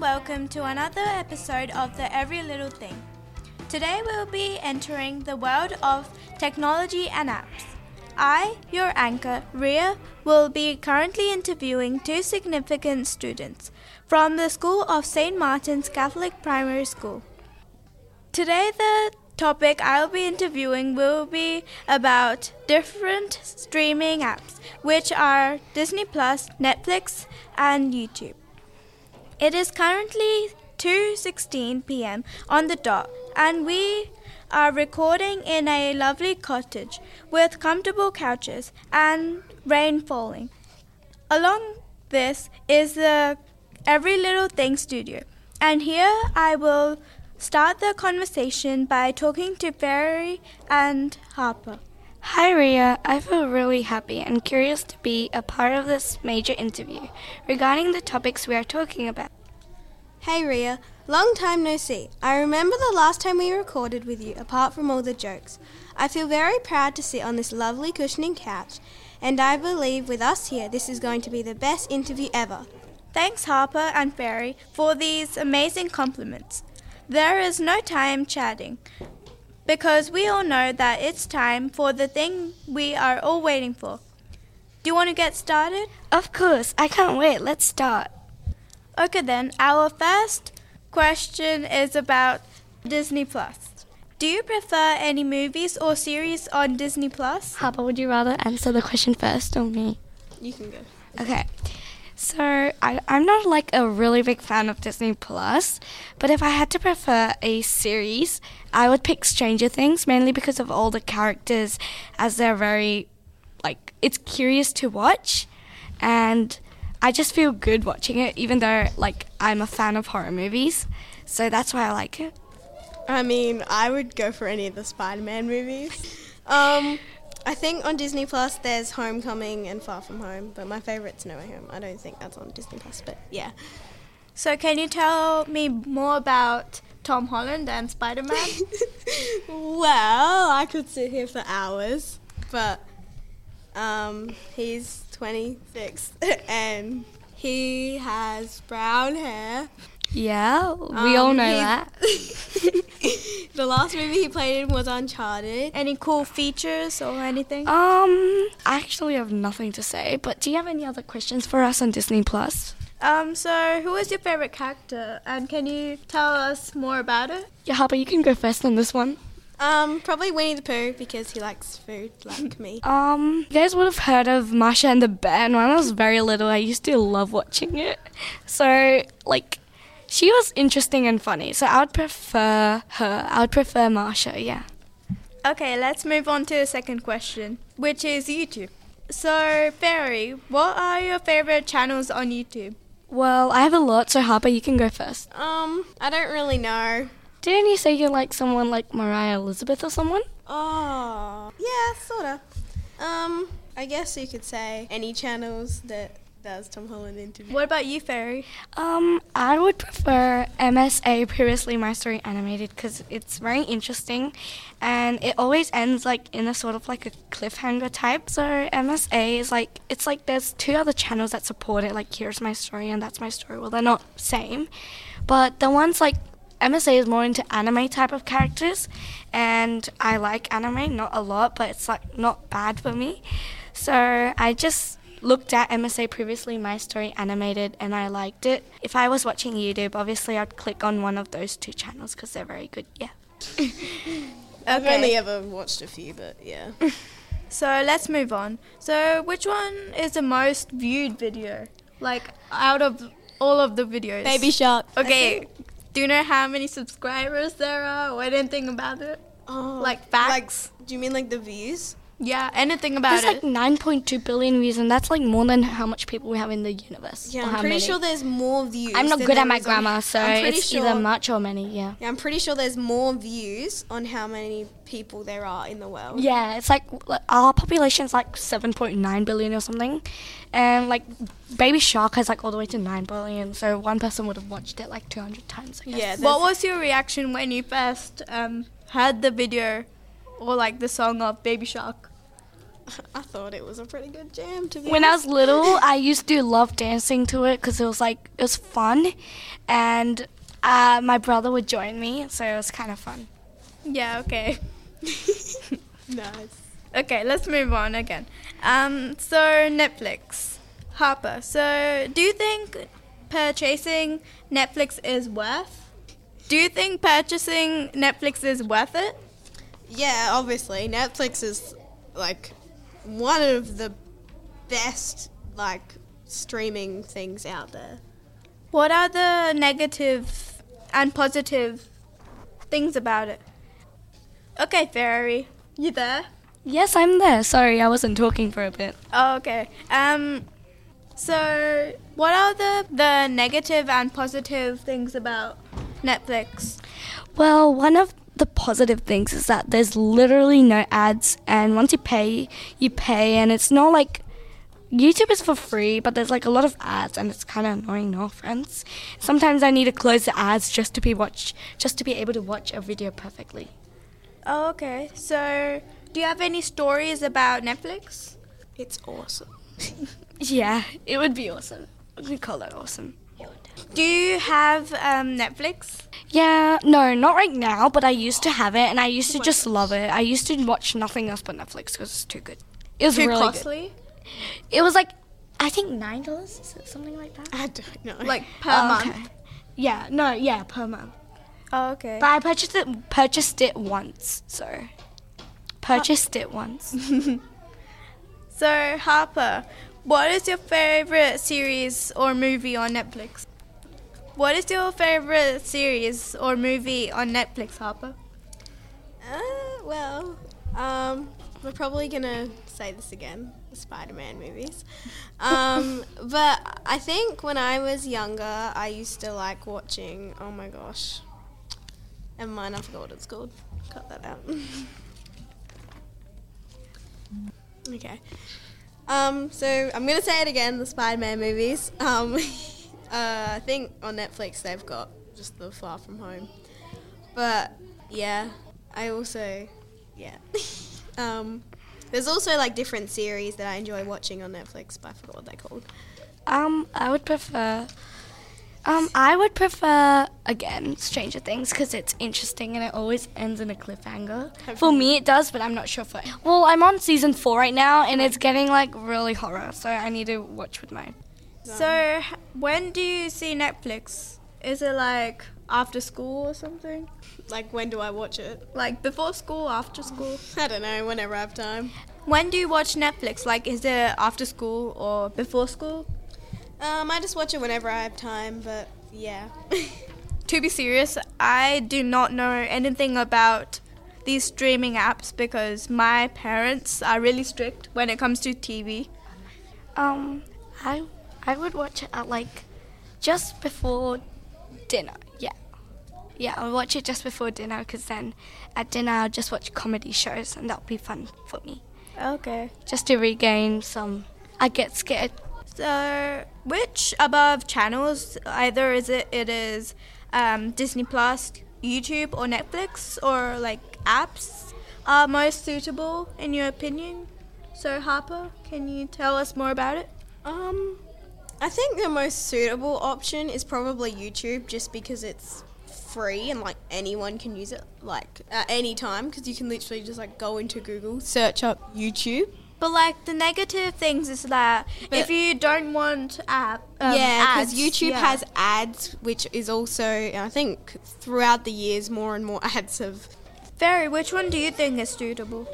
welcome to another episode of the Every Little Thing. Today we'll be entering the world of technology and apps. I, your anchor, Ria, will be currently interviewing two significant students from the School of St. Martin's Catholic Primary School. Today, the topic I'll be interviewing will be about different streaming apps, which are Disney Plus, Netflix, and YouTube. It is currently 2:16 p.m. on the dot, and we are recording in a lovely cottage with comfortable couches and rain falling. Along this is the Every Little Thing studio, and here I will start the conversation by talking to Barry and Harper. Hi, Ria. I feel really happy and curious to be a part of this major interview regarding the topics we are talking about. Hey Ria, long time no see. I remember the last time we recorded with you, apart from all the jokes. I feel very proud to sit on this lovely cushioning couch, and I believe with us here, this is going to be the best interview ever. Thanks, Harper and Barry, for these amazing compliments. There is no time chatting because we all know that it's time for the thing we are all waiting for. Do you want to get started? Of course, I can't wait. Let's start. Okay, then, our first question is about Disney Plus. Do you prefer any movies or series on Disney Plus? Harper, would you rather answer the question first or me? You can go. Okay. So I, I'm not like a really big fan of Disney Plus, but if I had to prefer a series, I would pick Stranger Things mainly because of all the characters, as they're very like it's curious to watch, and I just feel good watching it, even though like I'm a fan of horror movies, so that's why I like it. I mean, I would go for any of the Spider-Man movies. Um, I think on Disney Plus there's Homecoming and Far From Home, but my favourite's No Way Home. I don't think that's on Disney Plus, but yeah. So, can you tell me more about Tom Holland and Spider Man? well, I could sit here for hours, but um, he's 26 and he has brown hair. Yeah, we all Um, know that. the last movie he played in was Uncharted. Any cool features or anything? Um, I actually have nothing to say, but do you have any other questions for us on Disney Plus? Um, so who is your favorite character, and can you tell us more about it? Yeah, Harper, you can go first on this one. Um, probably Winnie the Pooh because he likes food like me. Um, you guys would have heard of Masha and the Bear. And when I was very little, I used to love watching it. So, like, she was interesting and funny. So I would prefer her. I would prefer Masha. Yeah. Okay, let's move on to the second question, which is YouTube. So, Barry, what are your favorite channels on YouTube? Well, I have a lot. So Harper, you can go first. Um, I don't really know. Didn't you say you like someone like Moriah Elizabeth or someone? Oh, yeah, sorta. Um, I guess you could say any channels that does Tom Holland interview. What about you, Fairy? Um, I would prefer MSA, previously My Story Animated, because it's very interesting, and it always ends like in a sort of like a cliffhanger type. So MSA is like it's like there's two other channels that support it, like Here's My Story and That's My Story. Well, they're not same, but the ones like MSA is more into anime type of characters, and I like anime, not a lot, but it's like not bad for me. So I just looked at MSA previously, My Story Animated, and I liked it. If I was watching YouTube, obviously I'd click on one of those two channels because they're very good. Yeah. I've only ever watched a few, but yeah. So let's move on. So, which one is the most viewed video? Like out of all of the videos? Baby Shark. Okay. Do you know how many subscribers there are or anything about it? Oh, Like facts? do you mean like the views? Yeah, anything about There's it. There's like 9.2 billion views, and that's like more than how much people we have in the universe. Yeah, or I'm how pretty many. sure there's more views. I'm not than good at my is on- grammar, so I'm pretty it's sure, either much or many. Yeah. Yeah, I'm pretty sure there's more views on how many people there are in the world. Yeah, it's like like, our population's like 7.9 billion or something, and like Baby Shark has like all the way to 9 billion. So one person would have watched it like 200 times. I guess. Yeah, what was your reaction when you first um, heard the video or like the song of Baby Shark? I thought it was a pretty good jam to be When I was little, I used to love dancing to it because it was like it was fun, and uh, my brother would join me, so it was kind of fun. Yeah, okay. nice. Okay, let's move on again. Um, so Netflix, Harper. So, do you think purchasing Netflix is worth? Do you think purchasing Netflix is worth it? Yeah, obviously Netflix is like one of the best like streaming things out there. What are the negative and positive things about it? Okay, Fairy, you there? Yes, I'm there. Sorry, I wasn't talking for a bit. Oh, okay. Um, so what are the the negative and positive things about Netflix? Well, one of the positive things is that there's literally no ads, and once you pay, you pay, and it's not like YouTube is for free, but there's like a lot of ads, and it's kind of annoying. No offense. Sometimes I need to close the ads just to be watch, just to be able to watch a video perfectly. Oh, okay. So, do you have any stories about Netflix? It's awesome. Yeah, it would be awesome. We call that awesome. Do you have um, Netflix? Yeah, no, not right now, but I used to have it, and I used to just love it. I used to watch nothing else but Netflix because it's too good. It was Too really good. costly? It was like, I think nine dollars, something like that. I don't know. Like per Oh, month? okay. Yeah, no, yeah, per month. Oh, okay. But I purchased it, purchased it once, so purchased it once. So, Harper, what is your favorite series or movie on Netflix? What is your favorite series or movie on Netflix, Harper? Uh, well, um, we're probably gonna say this again, the Spider-Man movies. Um, but I think when I was younger, I used to like watching. Oh my gosh, never mind, I forgot what it's called. Cut that out. okay. Um, so I'm gonna say it again, the Spider-Man movies. Um, uh, I think on Netflix they've got just the Far From Home, but yeah, I also, yeah. um, there's also like different series that I enjoy watching on Netflix, but I forgot what they're called. Um, I would prefer. Um, I would prefer again Stranger Things because it's interesting and it always ends in a cliffhanger. For me, it does, but I'm not sure for. Well, I'm on season four right now, and it's getting like really horror, so I need to watch with my. So, when do you see Netflix? Is it like after school or something? Like, when do I watch it? Like before school, after school? I don't know. Whenever I have time. When do you watch Netflix? Like, is it after school or before school? Um, I just watch it whenever I have time, but yeah. To be serious, I do not know anything about these streaming apps because my parents are really strict when it comes to TV. Um, I I would watch it at like just before dinner. Yeah, yeah, I'll watch it just before dinner because then at dinner I'll just watch comedy shows and that'll be fun for me. Okay. Just to regain some. I get scared. So, which above channels, either is it it is um, Disney Plus, YouTube, or Netflix, or like apps, are most suitable in your opinion? So, Harper, can you tell us more about it? Um, I think the most suitable option is probably YouTube, just because it's free and like anyone can use it like at any time because you can literally just like go into Google, search up YouTube. But like the negative things is that if you don't want app, um, yeah, because YouTube yeah. has ads, which is also I think throughout the years more and more ads have. Fairy, which one do you think is suitable?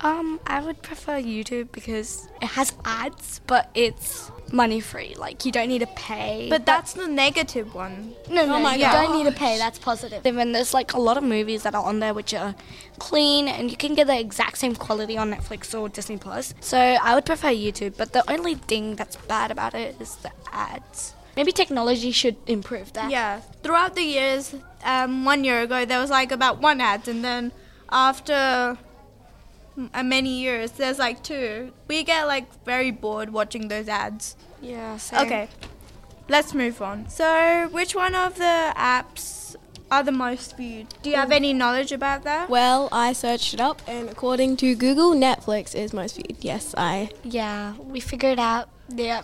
Um, I would prefer YouTube because it has ads, but it's money free. Like you don't need to pay. But that's the negative one. No, no, my you don't need to pay. That's positive. And there's like a lot of movies that are on there which are clean, and you can get the exact same quality on Netflix or Disney Plus. So I would prefer YouTube. But the only thing that's bad about it is the ads. Maybe technology should improve that. Yeah, throughout the years, um, one year ago there was like about one ad, and then after Uh, many years there's like two. We get like very bored watching those ads. Yeah. Same. Okay, let's move on. So, which one of the apps are the most viewed? Do you have any knowledge about that? Well, I searched it up, and according to Google, Netflix is most viewed. Yes, I. Yeah, we figured out. Yeah.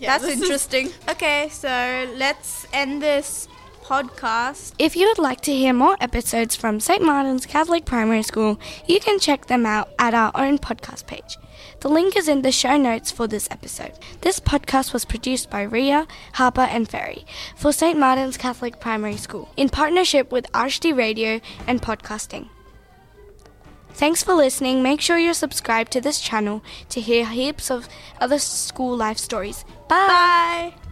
That's interesting. Okay, so let's end this podcast. If you would like to hear more episodes from St. Martin's Catholic Primary School, you can check them out at our own podcast page. The link is in the show notes for this episode. This podcast was produced by Ria, Harper, and Ferry for St. Martin's Catholic Primary School in partnership with RHD Radio and Podcasting. Thanks for listening. Make sure you're subscribed to this channel to hear heaps of other school life stories. Bye. Bye.